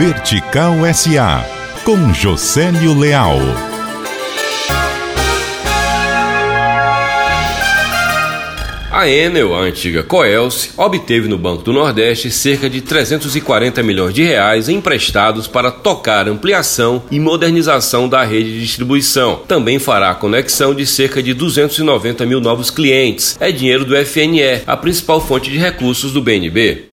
Vertical SA, com Josélio Leal. A Enel, a antiga Coelce, obteve no Banco do Nordeste cerca de 340 milhões de reais emprestados para tocar ampliação e modernização da rede de distribuição. Também fará a conexão de cerca de 290 mil novos clientes. É dinheiro do FNE, a principal fonte de recursos do BNB.